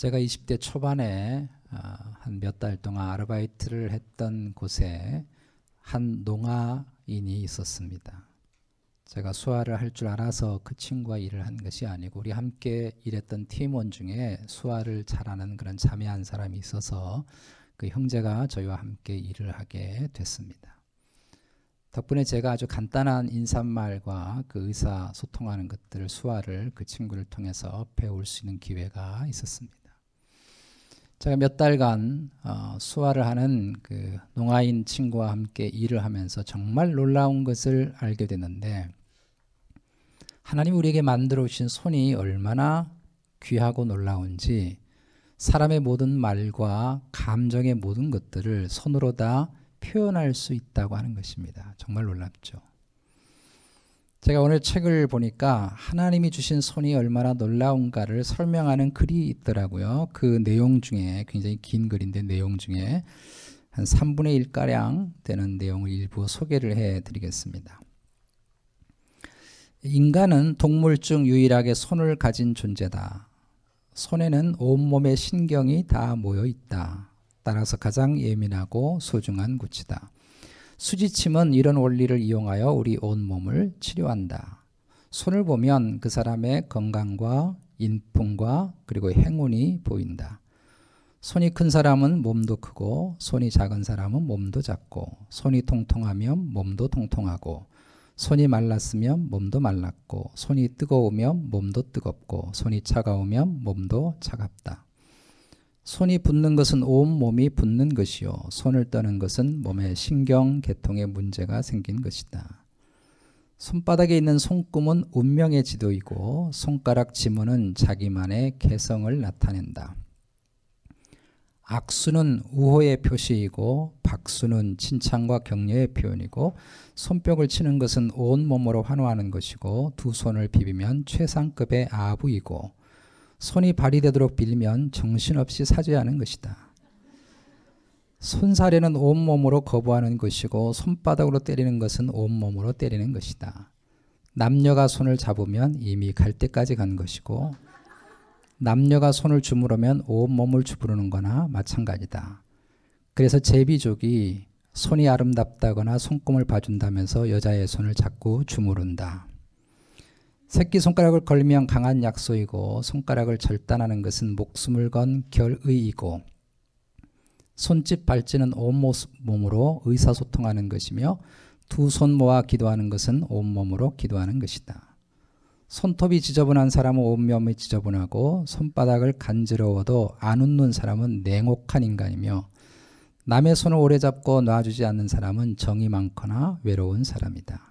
제가 20대 초반에 아, 한몇 달 동안 아르바이트를 했던 곳에 한 농아인이 있었습니다. 제가 수화를 할 줄 알아서 그 친구와 일을 한 것이 아니고 우리 함께 일했던 팀원 중에 수화를 잘하는 그런 자매 한 사람이 있어서 그 형제가 저희와 함께 일을 하게 됐습니다. 덕분에 제가 아주 간단한 인사말과 그 의사 소통하는 것들을 수화를 그 친구를 통해서 배울 수 있는 기회가 있었습니다. 제가 몇 달간 어, 수화를 하는 그 농아인 친구와 함께 일을 하면서 정말 놀라운 것을 알게 됐는데 하나님 우리에게 만들어 주신 손이 얼마나 귀하고 놀라운지 사람의 모든 말과 감정의 모든 것들을 손으로 다 표현할 수 있다고 하는 것입니다. 정말 놀랍죠. 제가 오늘 책을 보니까 하나님이 주신 손이 얼마나 놀라운가를 설명하는 글이 있더라고요. 그 내용 중에 굉장히 긴 글인데 내용 중에 한 3분의 1가량 되는 내용을 일부 소개를 해 드리겠습니다. 인간은 동물 중 유일하게 손을 가진 존재다. 손에는 온몸의 신경이 다 모여 있다. 따라서 가장 예민하고 소중한 구치다. 수지침은 이런 원리를 이용하여 우리 온 몸을 치료한다. 손을 보면 그 사람의 건강과 인품과 그리고 행운이 보인다. 손이 큰 사람은 몸도 크고 손이 작은 사람은 몸도 작고 손이 통통하면 몸도 통통하고 손이 말랐으면 몸도 말랐고 손이 뜨거우면 몸도 뜨겁고 손이 차가우면 몸도 차갑다. 손이 붓는 것은 온 몸이 붓는 것이요. 손을 떠는 것은 몸의 신경 계통에 문제가 생긴 것이다. 손바닥에 있는 손금은 운명의 지도이고 손가락 지문은 자기만의 개성을 나타낸다. 악수는 우호의 표시이고 박수는 칭찬과 격려의 표현이고 손뼉을 치는 것은 온 몸으로 환호하는 것이고 두 손을 비비면 최상급의 아부이고 손이 발휘되도록 빌면 정신없이 사죄하는 것이다. 손사래는 온몸으로 거부하는 것이고 손바닥으로 때리는 것은 온몸으로 때리는 것이다. 남녀가 손을 잡으면 이미 갈 때까지 간 것이고 남녀가 손을 주무르면 온몸을 주무르는 거나 마찬가지다. 그래서 제비족이 손이 아름답다거나 손금을 봐준다면서 여자의 손을 자꾸 주무른다. 새끼손가락을 걸면 강한 약소이고 손가락을 절단하는 것은 목숨을 건 결의이고 손짓 발짓은 온몸으로 의사소통하는 것이며 두 손 모아 기도하는 것은 온몸으로 기도하는 것이다. 손톱이 지저분한 사람은 온몸이 지저분하고 손바닥을 간지러워도 안 웃는 사람은 냉혹한 인간이며 남의 손을 오래 잡고 놔주지 않는 사람은 정이 많거나 외로운 사람이다.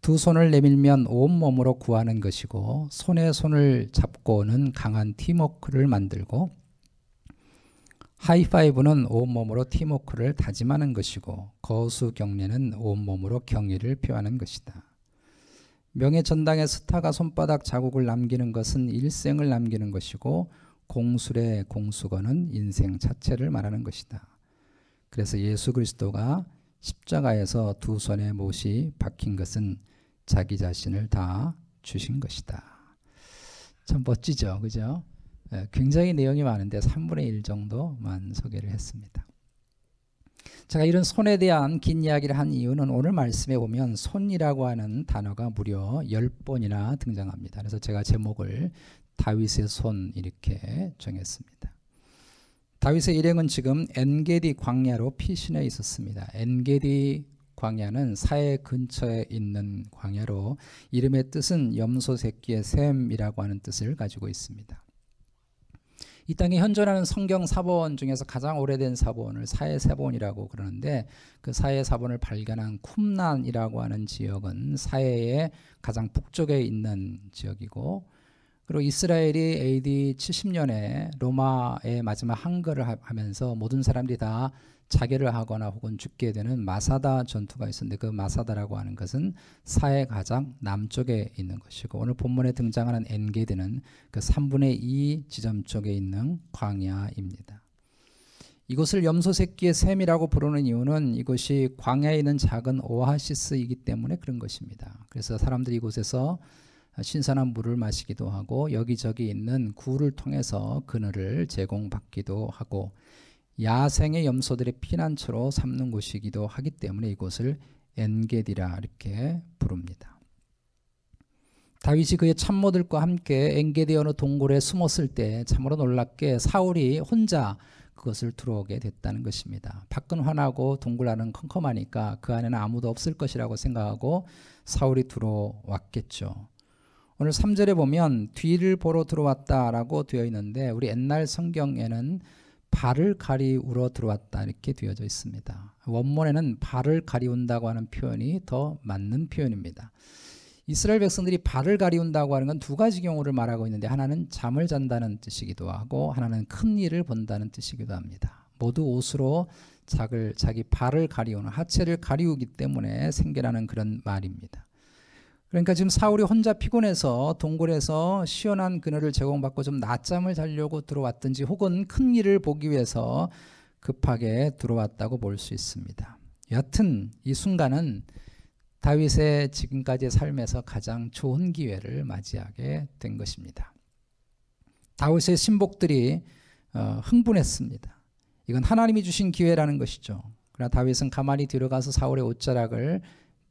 두 손을 내밀면 온몸으로 구하는 것이고 손에 손을 잡고는 강한 팀워크를 만들고 하이파이브는 온몸으로 팀워크를 다짐하는 것이고 거수 경례는 온몸으로 경의를 표하는 것이다. 명예 전당의 스타가 손바닥 자국을 남기는 것은 일생을 남기는 것이고 공술의 공수거는 인생 자체를 말하는 것이다. 그래서 예수 그리스도가 십자가에서 두 손에 못이 박힌 것은 자기 자신을 다 주신 것이다. 참 멋지죠. 그죠? 예, 굉장히 내용이 많은데 3분의 1 정도만 소개를 했습니다. 제가 이런 손에 대한 긴 이야기를 한 이유는 오늘 말씀에 보면 손이라고 하는 단어가 무려 10번이나 등장합니다. 그래서 제가 제목을 다윗의 손 이렇게 정했습니다. 다윗의 일행은 지금 엔게디 광야로 피신해 있었습니다. 엔게디 광야는 사해 근처에 있는 광야로 이름의 뜻은 염소 새끼의 샘이라고 하는 뜻을 가지고 있습니다. 이 땅에 현존하는 성경 사본 중에서 가장 오래된 사본을 사해 사본이라고 그러는데 그 사해 사본을 발견한 쿰난이라고 하는 지역은 사해의 가장 북쪽에 있는 지역이고 그리고 이스라엘이 AD 70년에 로마의 마지막 한거를 하면서 모든 사람들이 다 자결을 하거나 혹은 죽게 되는 마사다 전투가 있었는데 그 마사다라고 하는 것은 사해 가장 남쪽에 있는 것이고 오늘 본문에 등장하는 엔게드는 그 3분의 2 지점 쪽에 있는 광야입니다. 이곳을 염소 새끼의 샘이라고 부르는 이유는 이것이 광야에 있는 작은 오아시스이기 때문에 그런 것입니다. 그래서 사람들이 이곳에서 신선한 물을 마시기도 하고 여기저기 있는 굴을 통해서 그늘을 제공받기도 하고 야생의 염소들의 피난처로 삼는 곳이기도 하기 때문에 이곳을 엔게디라 이렇게 부릅니다. 다윗이 그의 참모들과 함께 엔게디 어느 동굴에 숨었을 때 참으로 놀랍게 사울이 혼자 그것을 들어오게 됐다는 것입니다. 밖은 환하고 동굴 안은 컴컴하니까 그 안에는 아무도 없을 것이라고 생각하고 사울이 들어왔겠죠. 오늘 3절에 보면 뒤를 보러 들어왔다라고 되어 있는데 우리 옛날 성경에는 발을 가리우러 들어왔다 이렇게 되어져 있습니다. 원문에는 발을 가리운다고 하는 표현이 더 맞는 표현입니다. 이스라엘 백성들이 발을 가리운다고 하는 건 두 가지 경우를 말하고 있는데 하나는 잠을 잔다는 뜻이기도 하고 하나는 큰 일을 본다는 뜻이기도 합니다. 모두 옷으로 자기, 자기 발을 가리우는 하체를 가리우기 때문에 생겨나는 그런 말입니다. 그러니까 지금 사울이 혼자 피곤해서 동굴에서 시원한 그늘을 제공받고 좀 낮잠을 자려고 들어왔든지 혹은 큰 일을 보기 위해서 급하게 들어왔다고 볼 수 있습니다. 여하튼 이 순간은 다윗의 지금까지의 삶에서 가장 좋은 기회를 맞이하게 된 것입니다. 다윗의 신복들이 어, 흥분했습니다. 이건 하나님이 주신 기회라는 것이죠. 그러나 다윗은 가만히 들어가서 사울의 옷자락을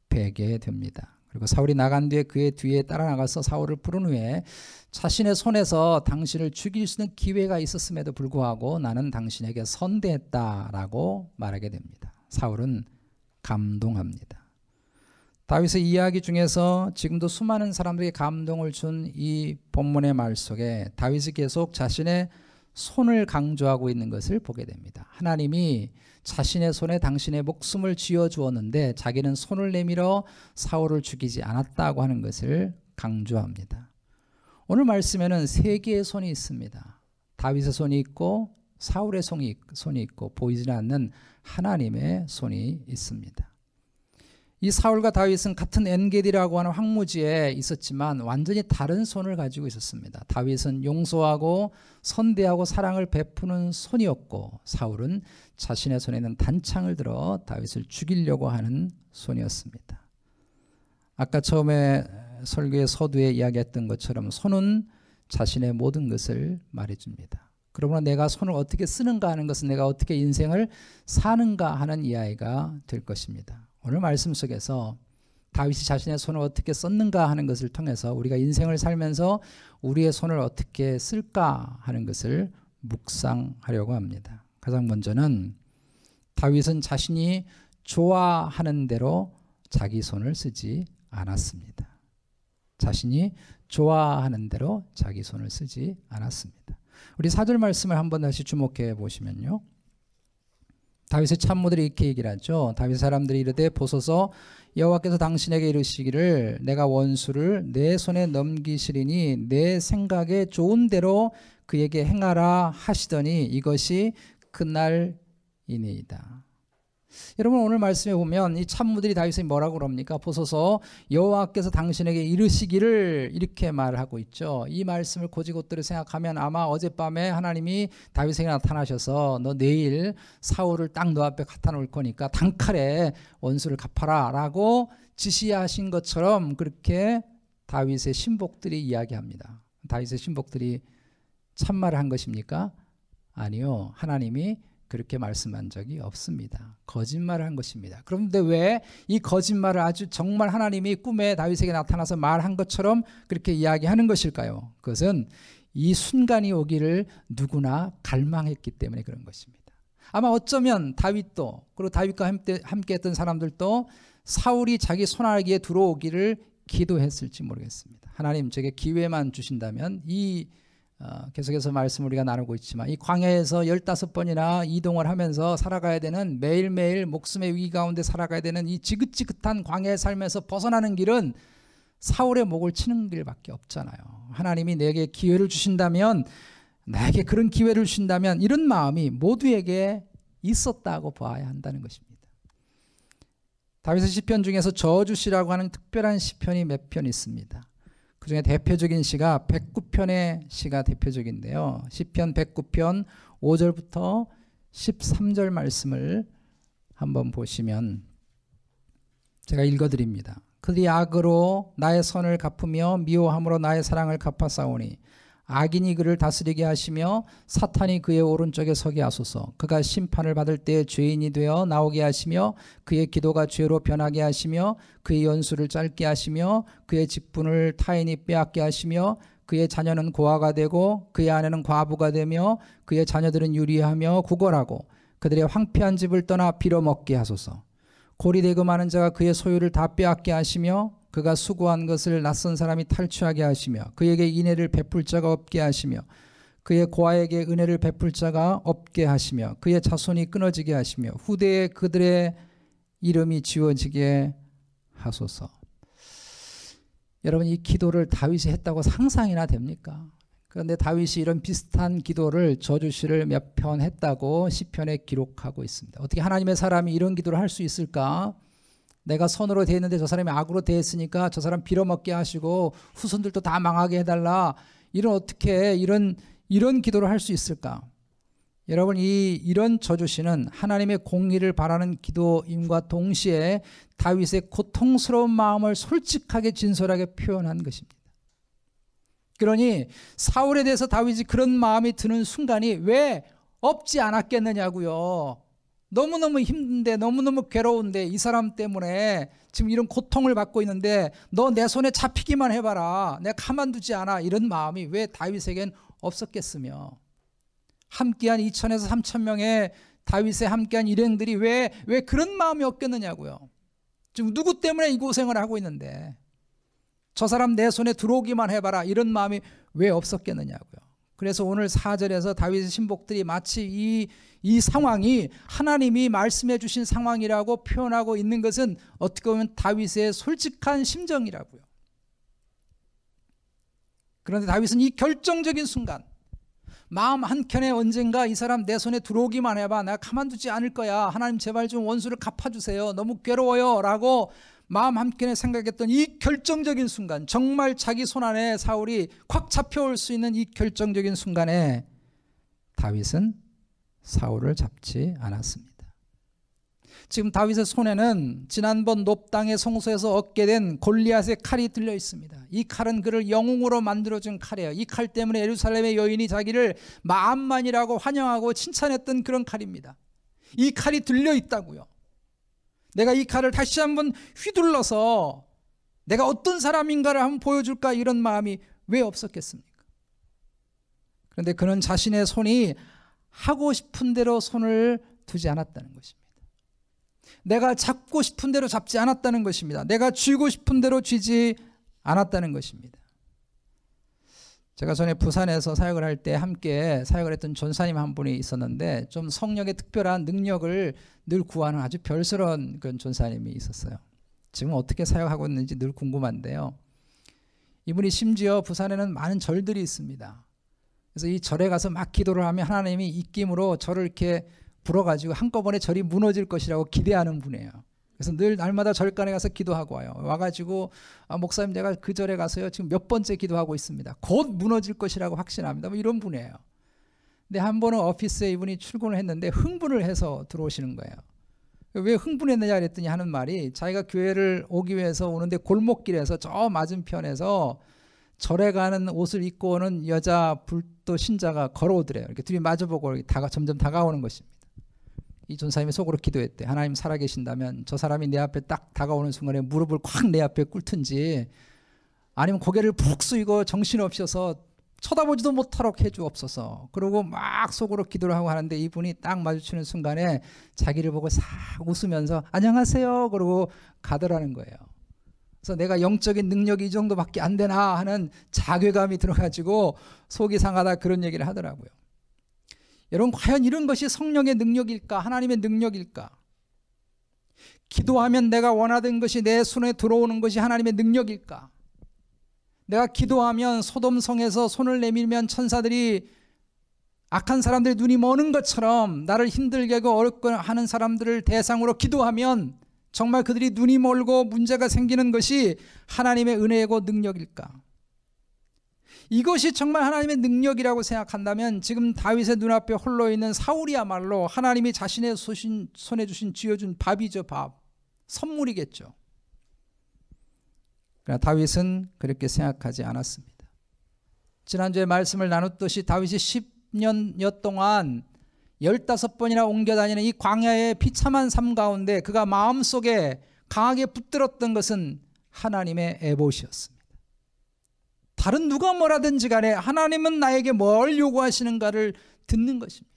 베게 됩니다. 그리고 사울이 나간 뒤에 그의 뒤에 따라 나가서 사울을 부른 후에 자신의 손에서 당신을 죽일 수 있는 기회가 있었음에도 불구하고 나는 당신에게 선대했다라고 말하게 됩니다. 사울은 감동합니다. 다윗의 이야기 중에서 지금도 수많은 사람들에게 감동을 준 이 본문의 말 속에 다윗이 계속 자신의 손을 강조하고 있는 것을 보게 됩니다. 하나님이 자신의 손에 당신의 목숨을 쥐어 주었는데 자기는 손을 내밀어 사울을 죽이지 않았다고 하는 것을 강조합니다. 오늘 말씀에는 세 개의 손이 있습니다. 다윗의 손이 있고 사울의 손이, 있고 보이지 않는 하나님의 손이 있습니다. 이 사울과 다윗은 같은 엔게디라고 하는 황무지에 있었지만 완전히 다른 손을 가지고 있었습니다. 다윗은 용서하고 선대하고 사랑을 베푸는 손이었고 사울은 자신의 손에 있는 단창을 들어 다윗을 죽이려고 하는 손이었습니다. 아까 처음에 설교의 서두에 이야기했던 것처럼 손은 자신의 모든 것을 말해줍니다. 그러므로 내가 손을 어떻게 쓰는가 하는 것은 내가 어떻게 인생을 사는가 하는 이야기가 될 것입니다. 오늘 말씀 속에서 다윗이 자신의 손을 어떻게 썼는가 하는 것을 통해서 우리가 인생을 살면서 우리의 손을 어떻게 쓸까 하는 것을 묵상하려고 합니다. 가장 먼저는 다윗은 자신이 좋아하는 대로 자기 손을 쓰지 않았습니다. 자신이 좋아하는 대로 자기 손을 쓰지 않았습니다. 우리 사절 말씀을 한번 다시 주목해 보시면요. 다윗의 참모들이 이렇게 얘기를 하죠. 다윗 사람들이 이르되 보소서 여호와께서 당신에게 이르시기를 내가 원수를 내 손에 넘기시리니 내 생각에 좋은 대로 그에게 행하라 하시더니 이것이 그날이니이다. 여러분 오늘 말씀에 보면 이 참무들이 다윗이 뭐라고 그럽니까? 보소서 여호와께서 당신에게 이르시기를 이렇게 말하고 있죠. 이 말씀을 고지곳대로 생각하면 아마 어젯밤에 하나님이 다윗에게 나타나셔서 너 내일 사울을 딱 너 앞에 갖다 놓을 거니까 단칼에 원수를 갚아라라고 지시하신 것처럼 그렇게 다윗의 신복들이 이야기합니다. 다윗의 신복들이 참말을 한 것입니까? 아니요. 하나님이 그렇게 말씀한 적이 없습니다. 거짓말을 한 것입니다. 그런데 왜 이 거짓말을 아주 정말 하나님이 꿈에 다윗에게 나타나서 말한 것처럼 그렇게 이야기하는 것일까요? 그것은 이 순간이 오기를 누구나 갈망했기 때문에 그런 것입니다. 아마 어쩌면 다윗도 그리고 다윗과 함께, 함께 했던 사람들도 사울이 자기 손아귀에 들어오기를 기도했을지 모르겠습니다. 하나님 제게 기회만 주신다면 이 어, 계속해서 말씀 우리가 나누고 있지만 이 광야에서 열다섯 번이나 이동을 하면서 살아가야 되는 매일매일 목숨의 위기 가운데 살아가야 되는 이 지긋지긋한 광야의 삶에서 벗어나는 길은 사울의 목을 치는 길밖에 없잖아요. 하나님이 내게 기회를 주신다면 나에게 그런 기회를 주신다면 이런 마음이 모두에게 있었다고 봐야 한다는 것입니다. 다윗의 시편 중에서 저주시라고 하는 특별한 시편이 몇 편 있습니다. 그 중에 대표적인 시가 109편의 시가 대표적인데요. 시편 109편 5절부터 13절 말씀을 한번 보시면 제가 읽어드립니다. 그들이 악으로 나의 선을 갚으며 미워함으로 나의 사랑을 갚아싸우니 악인이 그를 다스리게 하시며 사탄이 그의 오른쪽에 서게 하소서. 그가 심판을 받을 때 죄인이 되어 나오게 하시며 그의 기도가 죄로 변하게 하시며 그의 연수를 짧게 하시며 그의 직분을 타인이 빼앗게 하시며 그의 자녀는 고아가 되고 그의 아내는 과부가 되며 그의 자녀들은 유리하며 구걸하고 그들의 황폐한 집을 떠나 빌어먹게 하소서. 고리되고 많은 자가 그의 소유를 다 빼앗게 하시며 그가 수고한 것을 낯선 사람이 탈취하게 하시며 그에게 인애를 베풀 자가 없게 하시며 그의 고아에게 은혜를 베풀 자가 없게 하시며 그의 자손이 끊어지게 하시며 후대에 그들의 이름이 지워지게 하소서. 여러분 이 기도를 다윗이 했다고 상상이나 됩니까? 그런데 다윗이 이런 비슷한 기도를 저주시를 몇 편 했다고 시편에 기록하고 있습니다. 어떻게 하나님의 사람이 이런 기도를 할 수 있을까? 내가 선으로 대했는데 저 사람이 악으로 대했으니까 저 사람 빌어먹게 하시고 후손들도 다 망하게 해달라. 이런 어떻게 이런 이런 기도를 할 수 있을까? 여러분 이 이런 저주시는 하나님의 공의를 바라는 기도임과 동시에 다윗의 고통스러운 마음을 솔직하게 진솔하게 표현한 것입니다. 그러니 사울에 대해서 다윗이 그런 마음이 드는 순간이 왜 없지 않았겠느냐고요. 너무너무 힘든데 너무너무 괴로운데 이 사람 때문에 지금 이런 고통을 받고 있는데 너 내 손에 잡히기만 해봐라. 내가 가만두지 않아. 이런 마음이 왜 다윗에겐 없었겠으며 함께한 2천에서 3천 명의 다윗의 함께한 일행들이 왜, 왜 그런 마음이 없겠느냐고요. 지금 누구 때문에 이 고생을 하고 있는데 저 사람 내 손에 들어오기만 해봐라. 이런 마음이 왜 없었겠느냐고요. 그래서 오늘 4절에서 다윗의 신복들이 마치 이, 이 상황이 하나님이 말씀해 주신 상황이라고 표현하고 있는 것은 어떻게 보면 다윗의 솔직한 심정이라고요. 그런데 다윗은 이 결정적인 순간 마음 한켠에 언젠가 이 사람 내 손에 들어오기만 해봐. 내가 가만두지 않을 거야. 하나님 제발 좀 원수를 갚아주세요. 너무 괴로워요. 라고 마음 한켠에 생각했던 이 결정적인 순간, 정말 자기 손 안에 사울이 콱 잡혀올 수 있는 이 결정적인 순간에 다윗은 사울을 잡지 않았습니다. 지금 다윗의 손에는 지난번 높당의 성소에서 얻게 된 골리앗의 칼이 들려 있습니다. 이 칼은 그를 영웅으로 만들어준 칼이에요. 이 칼 때문에 예루살렘의 여인이 자기를 마음만이라고 환영하고 칭찬했던 그런 칼입니다. 이 칼이 들려 있다고요. 내가 이 칼을 다시 한번 휘둘러서 내가 어떤 사람인가를 한번 보여줄까 이런 마음이 왜 없었겠습니까? 그런데 그는 자신의 손이 하고 싶은 대로 손을 두지 않았다는 것입니다. 내가 잡고 싶은 대로 잡지 않았다는 것입니다. 내가 쥐고 싶은 대로 쥐지 않았다는 것입니다. 제가 전에 부산에서 사역을 할 때 함께 사역을 했던 전사님 한 분이 있었는데 좀 성령의 특별한 능력을 늘 구하는 아주 별스러운 그런 전사님이 있었어요. 지금 어떻게 사역하고 있는지 늘 궁금한데요. 이분이 심지어 부산에는 많은 절들이 있습니다. 그래서 이 절에 가서 막 기도를 하면 하나님이 입김으로 저를 이렇게 불어가지고 한꺼번에 절이 무너질 것이라고 기대하는 분이에요. 그래서 늘 날마다 절간에 가서 기도하고 와요. 와가지고 아, 목사님 내가 그 절에 가서요 지금 몇 번째 기도하고 있습니다. 곧 무너질 것이라고 확신합니다. 뭐 이런 분이에요. 근데 한 번은 오피스에 이분이 출근을 했는데 흥분을 해서 들어오시는 거예요. 왜 흥분했느냐 그랬더니 하는 말이 자기가 교회를 오기 위해서 오는데 골목길에서 저 맞은편에서 절에 가는 옷을 입고 오는 여자 불도 신자가 걸어오더래요. 이렇게 둘이 마주보고 다가 점점 다가오는 것입니다. 이 전사님이 속으로 기도했대. 하나님 살아계신다면 저 사람이 내 앞에 딱 다가오는 순간에 무릎을 콱 내 앞에 꿇든지 아니면 고개를 푹 숙이고 정신없어서 쳐다보지도 못하도록 해주옵소서. 그러고 막 속으로 기도를 하고 하는데 이분이 딱 마주치는 순간에 자기를 보고 싹 웃으면서 안녕하세요. 그러고 가더라는 거예요. 그래서 내가 영적인 능력이 이 정도밖에 안 되나 하는 자괴감이 들어가지고 속이 상하다 그런 얘기를 하더라고요. 여러분 과연 이런 것이 성령의 능력일까? 하나님의 능력일까? 기도하면 내가 원하던 것이 내 손에 들어오는 것이 하나님의 능력일까? 내가 기도하면 소돔성에서 손을 내밀면 천사들이 악한 사람들의 눈이 머는 것처럼 나를 힘들게 하고 어렵게 하는 사람들을 대상으로 기도하면 정말 그들이 눈이 멀고 문제가 생기는 것이 하나님의 은혜고 능력일까? 이것이 정말 하나님의 능력이라고 생각한다면 지금 다윗의 눈앞에 홀로 있는 사울이야말로 하나님이 자신의 소신, 손에 주신 쥐어준 밥이죠 밥 선물이겠죠 그러나 다윗은 그렇게 생각하지 않았습니다. 지난주에 말씀을 나눴듯이 다윗이 10년여 동안 15번이나 옮겨 다니는 이 광야의 비참한 삶 가운데 그가 마음속에 강하게 붙들었던 것은 하나님의 애봇이었습니다. 다른 누가 뭐라든지 간에 하나님은 나에게 뭘 요구하시는가를 듣는 것입니다.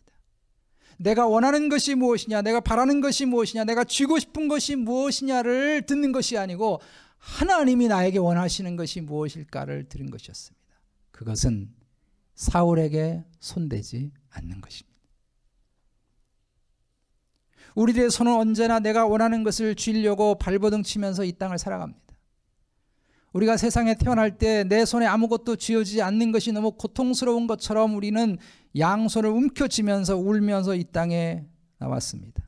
내가 원하는 것이 무엇이냐, 내가 바라는 것이 무엇이냐, 내가 쥐고 싶은 것이 무엇이냐를 듣는 것이 아니고 하나님이 나에게 원하시는 것이 무엇일까를 들은 것이었습니다. 그것은 사울에게 손대지 않는 것입니다. 우리들의 손은 언제나 내가 원하는 것을 쥐려고 발버둥 치면서 이 땅을 살아갑니다. 우리가 세상에 태어날 때 내 손에 아무것도 쥐어지지 않는 것이 너무 고통스러운 것처럼 우리는 양손을 움켜쥐면서 울면서 이 땅에 나왔습니다.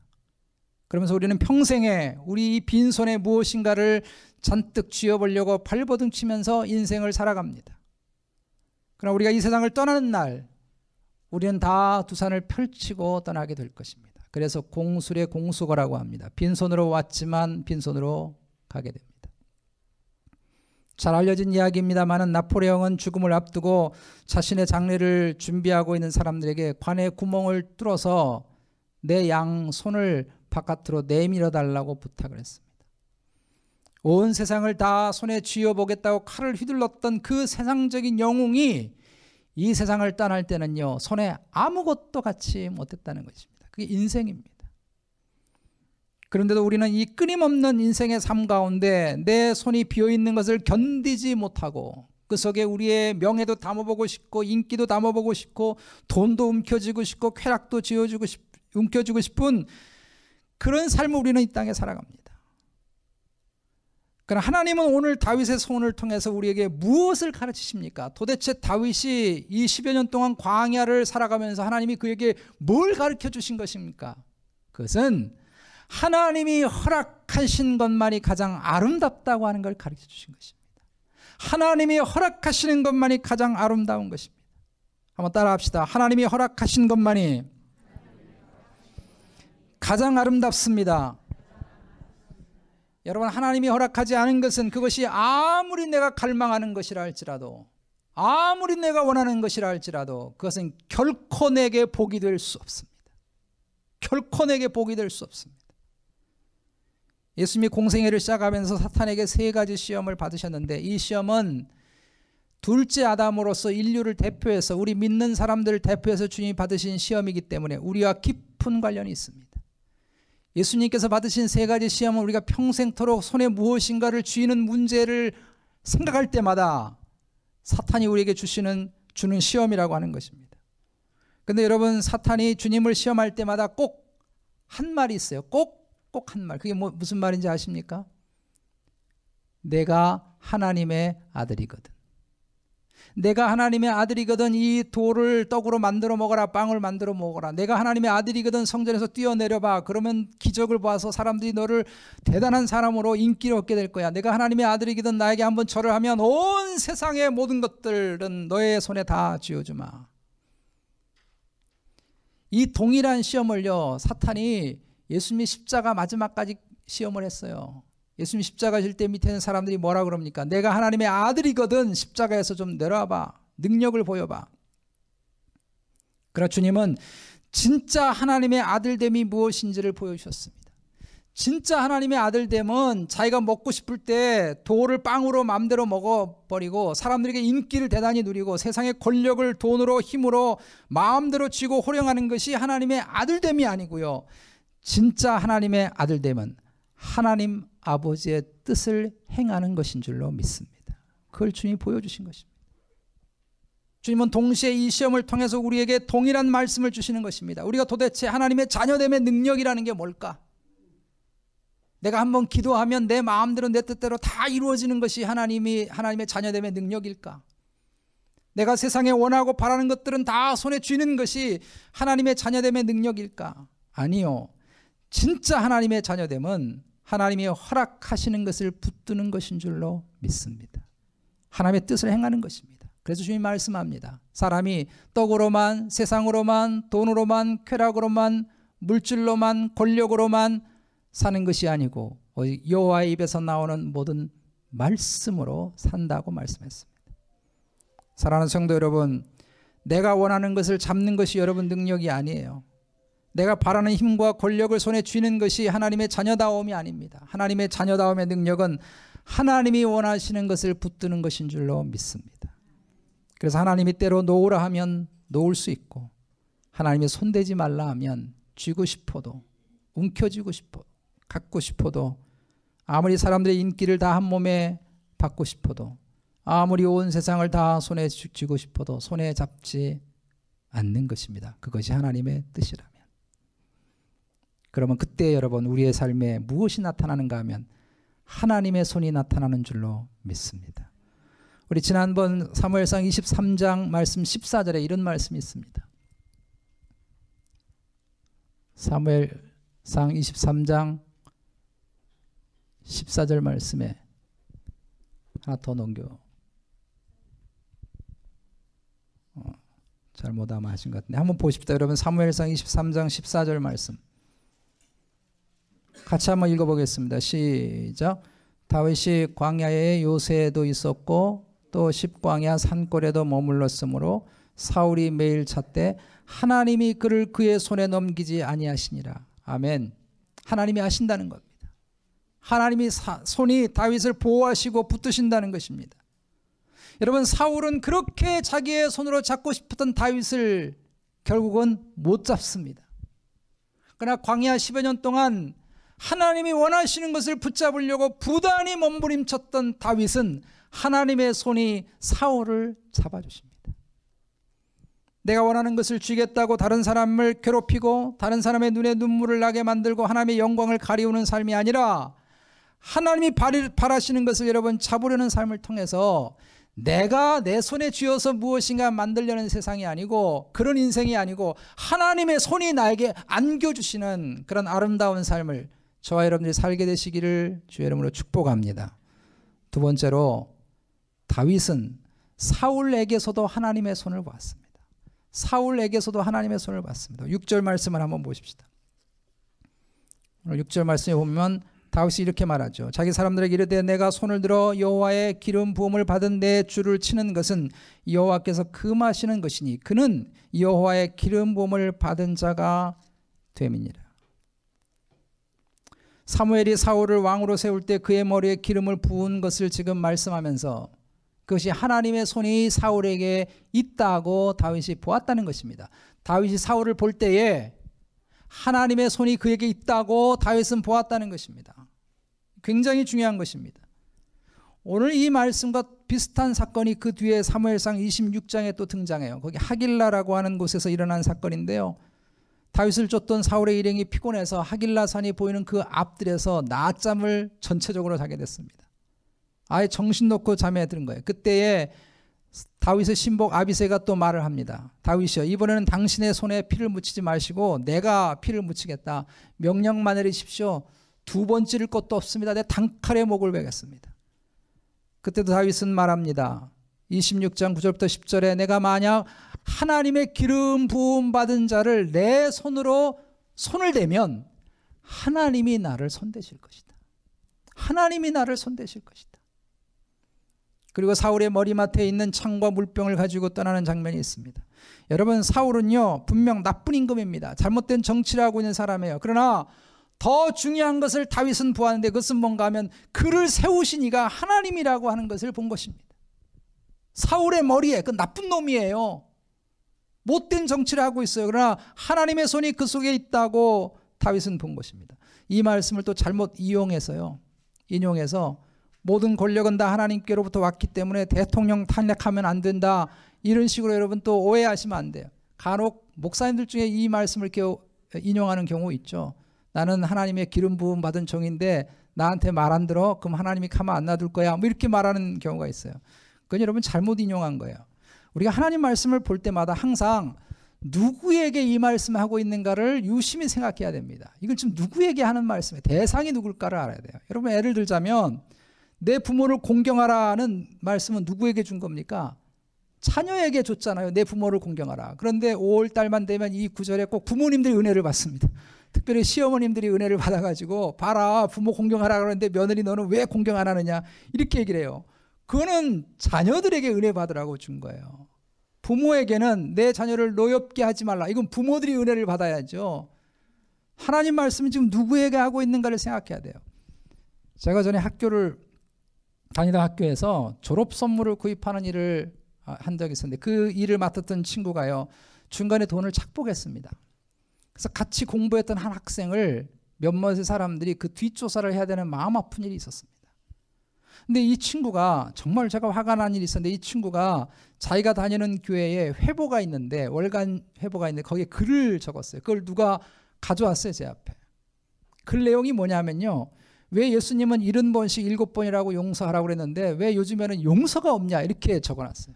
그러면서 우리는 평생에 우리 빈손에 무엇인가를 잔뜩 쥐어보려고 발버둥 치면서 인생을 살아갑니다. 그러나 우리가 이 세상을 떠나는 날 우리는 다 두 산을 펼치고 떠나게 될 것입니다. 그래서 공술의 공수거라고 합니다. 빈손으로 왔지만 빈손으로 가게 됩니다. 잘 알려진 이야기입니다만은 나포레옹은 죽음을 앞두고 자신의 장례를 준비하고 있는 사람들에게 관에 구멍을 뚫어서 내 양 손을 바깥으로 내밀어 달라고 부탁을 했습니다. 온 세상을 다 손에 쥐어 보겠다고 칼을 휘둘렀던 그 세상적인 영웅이 이 세상을 떠날 때는요 손에 아무것도 갖지 못했다는 것입니다. 그게 인생입니다. 그런데도 우리는 이 끊임없는 인생의 삶 가운데 내 손이 비어 있는 것을 견디지 못하고 그 속에 우리의 명예도 담아보고 싶고 인기도 담아보고 싶고 돈도 움켜쥐고 싶고 쾌락도 지어주고 싶, 움켜쥐고 싶은 그런 삶을 우리는 이 땅에 살아갑니다. 그러나 하나님은 오늘 다윗의 손을 통해서 우리에게 무엇을 가르치십니까? 도대체 다윗이 이 10여 년 동안 광야를 살아가면서 하나님이 그에게 뭘 가르쳐 주신 것입니까? 그것은 하나님이 허락하신 것만이 가장 아름답다고 하는 걸 가르쳐 주신 것입니다. 하나님이 허락하시는 것만이 가장 아름다운 것입니다. 한번 따라 합시다. 하나님이 허락하신 것만이 가장 아름답습니다. 여러분, 하나님이 허락하지 않은 것은 그것이 아무리 내가 갈망하는 것이라 할지라도, 아무리 내가 원하는 것이라 할지라도, 그것은 결코 내게 복이 될 수 없습니다. 결코 내게 복이 될 수 없습니다. 예수님이 공생애를 시작하면서 사탄에게 세 가지 시험을 받으셨는데 이 시험은 둘째 아담으로서 인류를 대표해서 우리 믿는 사람들을 대표해서 주님이 받으신 시험이기 때문에 우리와 깊은 관련이 있습니다. 예수님께서 받으신 세 가지 시험은 우리가 평생토록 손에 무엇인가를 쥐는 문제를 생각할 때마다 사탄이 우리에게 주시는 주는 시험이라고 하는 것입니다. 근데 여러분 사탄이 주님을 시험할 때마다 꼭 한 말이 있어요. 꼭 꼭 한 말. 그게 뭐, 무슨 말인지 아십니까? 내가 하나님의 아들이거든. 내가 하나님의 아들이거든 이 돌을 떡으로 만들어 먹어라 빵을 만들어 먹어라 내가 하나님의 아들이거든 성전에서 뛰어내려 봐 그러면 기적을 봐서 사람들이 너를 대단한 사람으로 인기를 얻게 될 거야 내가 하나님의 아들이거든 나에게 한번 절을 하면 온 세상의 모든 것들은 너의 손에 다 쥐어주마 이 동일한 시험을요 사탄이 예수님이 십자가 마지막까지 시험을 했어요. 예수님 십자가 질 때 밑에 있는 사람들이 뭐라 그럽니까? 내가 하나님의 아들이거든 십자가에서 좀 내려와봐. 능력을 보여봐. 그러나 주님은 진짜 하나님의 아들됨이 무엇인지를 보여주셨습니다. 진짜 하나님의 아들됨은 자기가 먹고 싶을 때 돌을 빵으로 마음대로 먹어버리고 사람들에게 인기를 대단히 누리고 세상의 권력을 돈으로 힘으로 마음대로 쥐고 호령하는 것이 하나님의 아들됨이 아니고요. 진짜 하나님의 아들됨은 하나님 아버지의 뜻을 행하는 것인 줄로 믿습니다. 그걸 주님이 보여주신 것입니다. 주님은 동시에 이 시험을 통해서 우리에게 동일한 말씀을 주시는 것입니다. 우리가 도대체 하나님의 자녀됨의 능력이라는 게 뭘까? 내가 한번 기도하면 내 마음대로 내 뜻대로 다 이루어지는 것이 하나님이 하나님의 자녀됨의 능력일까? 내가 세상에 원하고 바라는 것들은 다 손에 쥐는 것이 하나님의 자녀됨의 능력일까? 아니요. 진짜 하나님의 자녀됨은 하나님이 허락하시는 것을 붙드는 것인 줄로 믿습니다. 하나님의 뜻을 행하는 것입니다. 그래서 주님 말씀합니다. 사람이 떡으로만, 세상으로만, 돈으로만, 쾌락으로만, 물질로만, 권력으로만 사는 것이 아니고 여호와의 입에서 나오는 모든 말씀으로 산다고 말씀했습니다. 사랑하는 성도 여러분, 내가 원하는 것을 잡는 것이 여러분 능력이 아니에요. 내가 바라는 힘과 권력을 손에 쥐는 것이 하나님의 자녀다움이 아닙니다. 하나님의 자녀다움의 능력은 하나님이 원하시는 것을 붙드는 것인 줄로 믿습니다. 그래서 하나님이 때로 놓으라 하면 놓을 수 있고 하나님이 손대지 말라 하면 쥐고 싶어도 움켜쥐고 싶어 갖고 싶어도 아무리 사람들의 인기를 다 한 몸에 받고 싶어도 아무리 온 세상을 다 손에 쥐고 싶어도 손에 잡지 않는 것입니다. 그것이 하나님의 뜻이라면. 그러면 그때 여러분 우리의 삶에 무엇이 나타나는가 하면 하나님의 손이 나타나는 줄로 믿습니다. 우리 지난번 사무엘상 23장 말씀 14절에 이런 말씀이 있습니다. 사무엘상 23장 14절 말씀에 하나 더 넘겨. 어, 잘못 아마 하신 것 같은데 한번 보십시다. 여러분 사무엘상 23장 14절 말씀. 같이 한번 읽어보겠습니다. 시작. 다윗이 광야에 요새도 있었고 또 십광야 산골에도 머물렀으므로 사울이 매일 찾되 하나님이 그를 그의 손에 넘기지 아니하시니라. 아멘. 하나님이 하신다는 겁니다. 하나님이 사, 손이 다윗을 보호하시고 붙드신다는 것입니다. 여러분 사울은 그렇게 자기의 손으로 잡고 싶었던 다윗을 결국은 못 잡습니다. 그러나 광야 10여 년 동안 하나님이 원하시는 것을 붙잡으려고 부단히 몸부림쳤던 다윗은 하나님의 손이 사울을 잡아주십니다. 내가 원하는 것을 쥐겠다고 다른 사람을 괴롭히고 다른 사람의 눈에 눈물을 나게 만들고 하나님의 영광을 가리우는 삶이 아니라 하나님이 바라시는 것을 여러분 잡으려는 삶을 통해서 내가 내 손에 쥐어서 무엇인가 만들려는 세상이 아니고 그런 인생이 아니고 하나님의 손이 나에게 안겨주시는 그런 아름다운 삶을 저와 여러분들이 살게 되시기를 주의 이름으로 축복합니다. 두 번째로 다윗은 사울에게서도 하나님의 손을 보았습니다. 사울에게서도 하나님의 손을 봤습니다. 6절 말씀을 한번 보십시다. 6절 말씀에 보면 다윗이 이렇게 말하죠. 자기 사람들에게 이르되 내가 손을 들어 여호와의 기름 부음을 받은 내 주를 치는 것은 여호와께서 금하시는 것이니 그는 여호와의 기름 부음을 받은 자가 됨이니라. 사무엘이 사울을 왕으로 세울 때 그의 머리에 기름을 부은 것을 지금 말씀하면서 그것이 하나님의 손이 사울에게 있다고 다윗이 보았다는 것입니다. 다윗이 사울을 볼 때에 하나님의 손이 그에게 있다고 다윗은 보았다는 것입니다. 굉장히 중요한 것입니다. 오늘 이 말씀과 비슷한 사건이 그 뒤에 사무엘상 26장에 또 등장해요. 거기 하길라라고 하는 곳에서 일어난 사건인데요. 다윗을 쫓던 사울의 일행이 피곤해서 하길라 산이 보이는 그 앞들에서 낮잠을 전체적으로 자게 됐습니다. 아예 정신 놓고 잠에 든 거예요. 그때에 다윗의 신복 아비세가 또 말을 합니다. 다윗이여 이번에는 당신의 손에 피를 묻히지 마시고 내가 피를 묻히겠다. 명령만 내리십시오. 두 번 찌를 것도 없습니다. 내 단칼에 목을 베겠습니다. 그때도 다윗은 말합니다. 26장 9절부터 10절에 내가 만약 하나님의 기름 부음 받은 자를 내 손으로 손을 대면 하나님이 나를 손대실 것이다. 하나님이 나를 손대실 것이다. 그리고 사울의 머리맡에 있는 창과 물병을 가지고 떠나는 장면이 있습니다. 여러분 사울은요 분명 나쁜 임금입니다. 잘못된 정치를 하고 있는 사람이에요. 그러나 더 중요한 것을 다윗은 보았는데 그것은 뭔가 하면 그를 세우신 이가 하나님이라고 하는 것을 본 것입니다. 사울의 머리에 그 나쁜 놈이에요. 못된 정치를 하고 있어요. 그러나 하나님의 손이 그 속에 있다고 다윗은 본 것입니다. 이 말씀을 또 잘못 이용해서요. 인용해서 모든 권력은 다 하나님께로부터 왔기 때문에 대통령 탄핵하면 안 된다. 이런 식으로 여러분 또 오해하시면 안 돼요. 간혹 목사님들 중에 이 말씀을 인용하는 경우 있죠. 나는 하나님의 기름 부음 받은 종인데 나한테 말 안 들어? 그럼 하나님이 가만 안 놔둘 거야. 뭐 이렇게 말하는 경우가 있어요. 그건 여러분 잘못 인용한 거예요. 우리가 하나님 말씀을 볼 때마다 항상 누구에게 이 말씀을 하고 있는가를 유심히 생각해야 됩니다. 이걸 지금 누구에게 하는 말씀이에요? 대상이 누굴까를 알아야 돼요. 여러분 예를 들자면 내 부모를 공경하라는 말씀은 누구에게 준 겁니까? 자녀에게 줬잖아요. 내 부모를 공경하라. 그런데 5월 달만 되면 이 구절에 꼭 부모님들이 은혜를 받습니다. 특별히 시어머님들이 은혜를 받아가지고 봐라 부모 공경하라 그러는데 며느리 너는 왜 공경 안 하느냐 이렇게 얘기를 해요. 그거는 자녀들에게 은혜 받으라고 준 거예요. 부모에게는 내 자녀를 노엽게 하지 말라. 이건 부모들이 은혜를 받아야죠. 하나님 말씀은 지금 누구에게 하고 있는가를 생각해야 돼요. 제가 전에 학교를 다니던 학교에서 졸업 선물을 구입하는 일을 아, 한 적이 있었는데 그 일을 맡았던 친구가요. 중간에 돈을 착복했습니다. 그래서 같이 공부했던 한 학생을 몇몇의 사람들이 그 뒷조사를 해야 되는 마음 아픈 일이 있었습니다. 근데 이 친구가 정말 제가 화가 난 일이 있었는데 이 친구가 자기가 다니는 교회에 회보가 있는데 월간 회보가 있는데 거기에 글을 적었어요. 그걸 누가 가져왔어요, 제 앞에. 글 내용이 뭐냐면요. 왜 예수님은 70번씩 7번이라고 용서하라고 그랬는데 왜 요즘에는 용서가 없냐 이렇게 적어놨어요.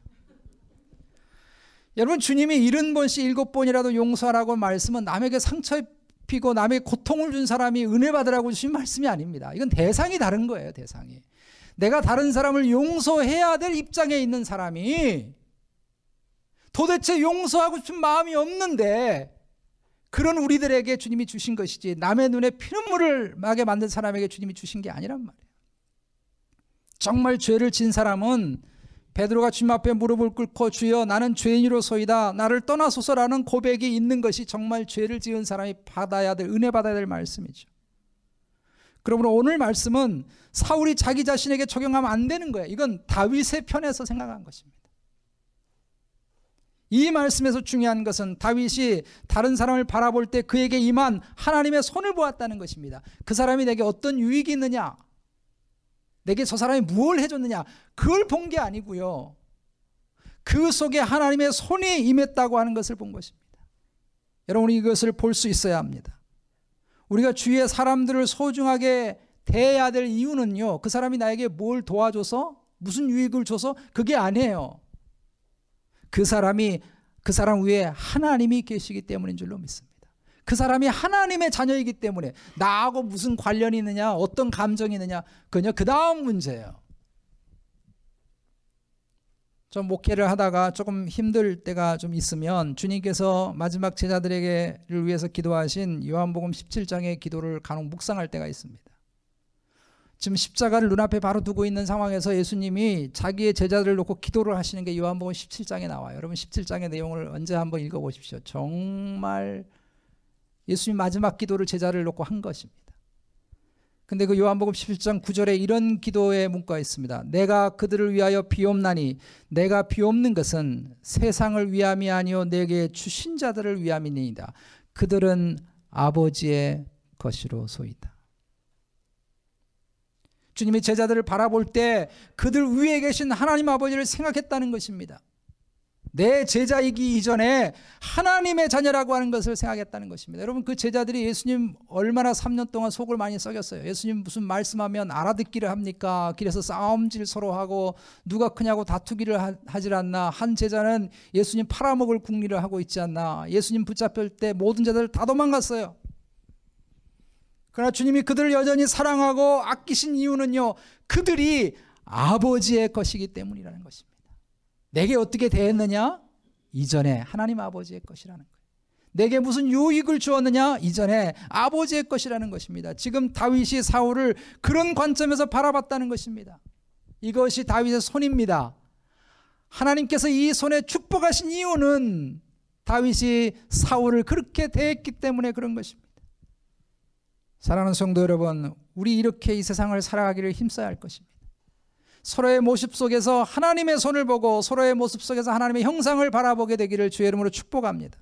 여러분 주님이 70번씩 7번이라도 용서하라고 말씀은 남에게 상처 입히고 남에게 고통을 준 사람이 은혜 받으라고 주신 말씀이 아닙니다. 이건 대상이 다른 거예요, 대상이. 내가 다른 사람을 용서해야 될 입장에 있는 사람이 도대체 용서하고 싶은 마음이 없는데 그런 우리들에게 주님이 주신 것이지 남의 눈에 피눈물을 나게 만든 사람에게 주님이 주신 게 아니란 말이에요. 정말 죄를 진 사람은 베드로가 주님 앞에 무릎을 꿇고 주여 나는 죄인으로소이다 나를 떠나소서라는 고백이 있는 것이 정말 죄를 지은 사람이 받아야 될 은혜 받아야 될 말씀이죠. 그러므로 오늘 말씀은 사울이 자기 자신에게 적용하면 안 되는 거예요. 이건 다윗의 편에서 생각한 것입니다. 이 말씀에서 중요한 것은 다윗이 다른 사람을 바라볼 때 그에게 임한 하나님의 손을 보았다는 것입니다. 그 사람이 내게 어떤 유익이 있느냐? 내게 저 사람이 무엇을 해줬느냐? 그걸 본 게 아니고요. 그 속에 하나님의 손이 임했다고 하는 것을 본 것입니다. 여러분 이것을 볼 수 있어야 합니다. 우리가 주위의 사람들을 소중하게 대해야 될 이유는요. 그 사람이 나에게 뭘 도와줘서 무슨 유익을 줘서 그게 아니에요. 그 사람이 그 사람 위에 하나님이 계시기 때문인 줄로 믿습니다. 그 사람이 하나님의 자녀이기 때문에 나하고 무슨 관련이 있느냐, 어떤 감정이 있느냐, 그냥 그 다음 문제예요. 좀 목회를 하다가 조금 힘들 때가 좀 있으면 주님께서 마지막 제자들에게를 위해서 기도하신 요한복음 17장의 기도를 간혹 묵상할 때가 있습니다. 지금 십자가를 눈앞에 바로 두고 있는 상황에서 예수님이 자기의 제자들을 놓고 기도를 하시는 게 요한복음 17장에 나와요. 여러분 17장의 내용을 언제 한번 읽어 보십시오. 정말 예수님 마지막 기도를 제자를 놓고 한 것입니다. 근데 그 요한복음 17장 9절에 이런 기도의 문구가 있습니다. 내가 그들을 위하여 비옵나니 내가 비옵는 것은 세상을 위함이 아니요 내게 주신 자들을 위함이니이다. 그들은 아버지의 것이로소이다. 주님이 제자들을 바라볼 때 그들 위에 계신 하나님 아버지를 생각했다는 것입니다. 내 제자이기 이전에 하나님의 자녀라고 하는 것을 생각했다는 것입니다. 여러분 그 제자들이 예수님 얼마나 3년 동안 속을 많이 썩였어요. 예수님 무슨 말씀하면 알아듣기를 합니까? 길에서 싸움질 서로 하고 누가 크냐고 다투기를 하, 질 않나? 한 제자는 예수님 팔아먹을 궁리를 하고 있지 않나? 예수님 붙잡힐 때 모든 제자들 다 도망갔어요. 그러나 주님이 그들을 여전히 사랑하고 아끼신 이유는요. 그들이 아버지의 것이기 때문이라는 것입니다. 내게 어떻게 대했느냐? 이전에 하나님 아버지의 것이라는 거예요. 내게 무슨 유익을 주었느냐? 이전에 아버지의 것이라는 것입니다. 지금 다윗이 사울을 그런 관점에서 바라봤다는 것입니다. 이것이 다윗의 손입니다. 하나님께서 이 손에 축복하신 이유는 다윗이 사울을 그렇게 대했기 때문에 그런 것입니다. 사랑하는 성도 여러분, 우리 이렇게 이 세상을 살아가기를 힘써야 할 것입니다. 서로의 모습 속에서 하나님의 손을 보고 서로의 모습 속에서 하나님의 형상을 바라보게 되기를 주의 이름으로 축복합니다.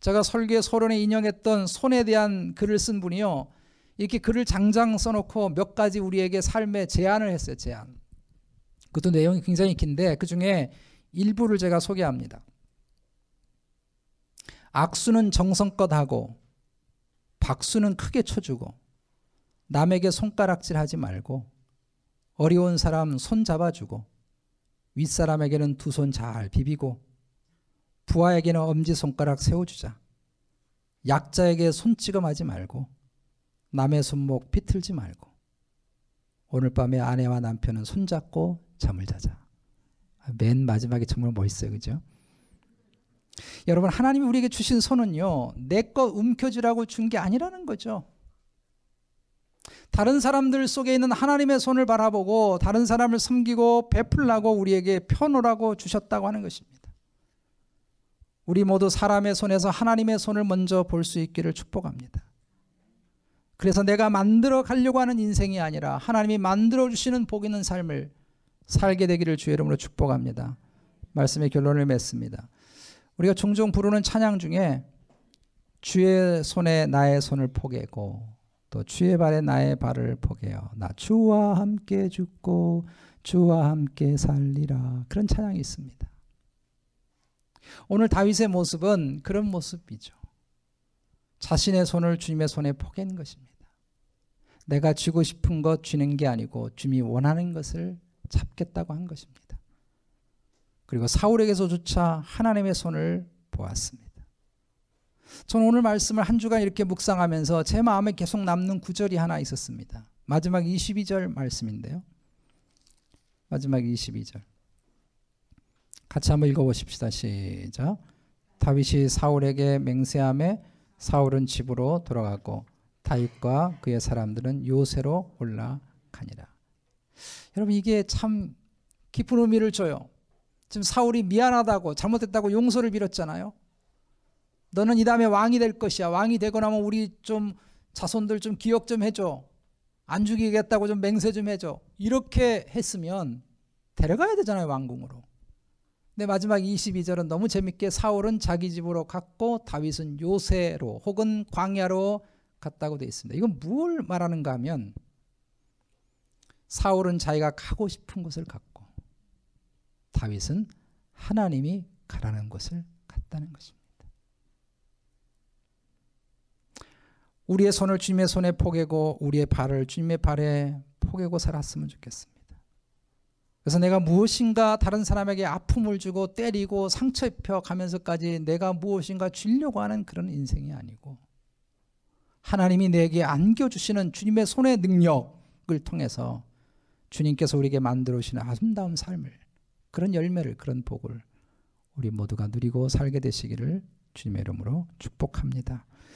제가 설계 소론에 인용했던 손에 대한 글을 쓴 분이요. 이렇게 글을 장장 써놓고 몇 가지 우리에게 삶의 제안을 했어요. 제안. 그것도 내용이 굉장히 긴데 그 중에 일부를 제가 소개합니다. 악수는 정성껏 하고 박수는 크게 쳐주고 남에게 손가락질 하지 말고 어려운 사람 손 잡아주고 윗사람에게는 두 손 잘 비비고 부하에게는 엄지손가락 세워주자. 약자에게 손찌검하지 말고 남의 손목 비틀지 말고 오늘 밤에 아내와 남편은 손잡고 잠을 자자. 맨 마지막에 정말 멋있어요. 그죠? 여러분 하나님이 우리에게 주신 손은요 내 거 움켜쥐라고 준 게 아니라는 거죠. 다른 사람들 속에 있는 하나님의 손을 바라보고 다른 사람을 섬기고 베풀라고 우리에게 펴놓으라고 주셨다고 하는 것입니다. 우리 모두 사람의 손에서 하나님의 손을 먼저 볼 수 있기를 축복합니다. 그래서 내가 만들어 가려고 하는 인생이 아니라 하나님이 만들어 주시는 복 있는 삶을 살게 되기를 주의 이름으로 축복합니다. 말씀의 결론을 맺습니다. 우리가 종종 부르는 찬양 중에 주의 손에 나의 손을 포개고 또 주의 발에 나의 발을 포개어 나 주와 함께 죽고 주와 함께 살리라 그런 찬양이 있습니다. 오늘 다윗의 모습은 그런 모습이죠. 자신의 손을 주님의 손에 포갠 것입니다. 내가 쥐고 싶은 것 쥐는 게 아니고 주님이 원하는 것을 잡겠다고 한 것입니다. 그리고 사울에게서조차 하나님의 손을 보았습니다. 저는 오늘 말씀을 한 주간 이렇게 묵상하면서 제 마음에 계속 남는 구절이 하나 있었습니다. 마지막 22절 말씀인데요. 마지막 22절. 같이 한번 읽어보십시다. 시작. 다윗이 사울에게 맹세함에 사울은 집으로 돌아가고 다윗과 그의 사람들은 요새로 올라가니라. 여러분 이게 참 깊은 의미를 줘요. 지금 사울이 미안하다고 잘못했다고 용서를 빌었잖아요. 너는 이 다음에 왕이 될 것이야. 왕이 되고 나면 우리 좀 자손들 좀 기억 좀 해줘. 안 죽이겠다고 좀 맹세 좀 해줘. 이렇게 했으면 데려가야 되잖아요, 왕궁으로. 근데 마지막 22절은 너무 재밌게 사울은 자기 집으로 갔고 다윗은 요새로 혹은 광야로 갔다고 되어 있습니다. 이건 뭘 말하는가 하면 사울은 자기가 가고 싶은 곳을 갔고 다윗은 하나님이 가라는 곳을 갔다는 것입니다. 우리의 손을 주님의 손에 포개고 우리의 발을 주님의 발에 포개고 살았으면 좋겠습니다. 그래서 내가 무엇인가 다른 사람에게 아픔을 주고 때리고 상처 입혀 가면서까지 내가 무엇인가 주려고 하는 그런 인생이 아니고 하나님이 내게 안겨주시는 주님의 손의 능력을 통해서 주님께서 우리에게 만들어 주시는 아름다운 삶을 그런 열매를 그런 복을 우리 모두가 누리고 살게 되시기를 주님의 이름으로 축복합니다.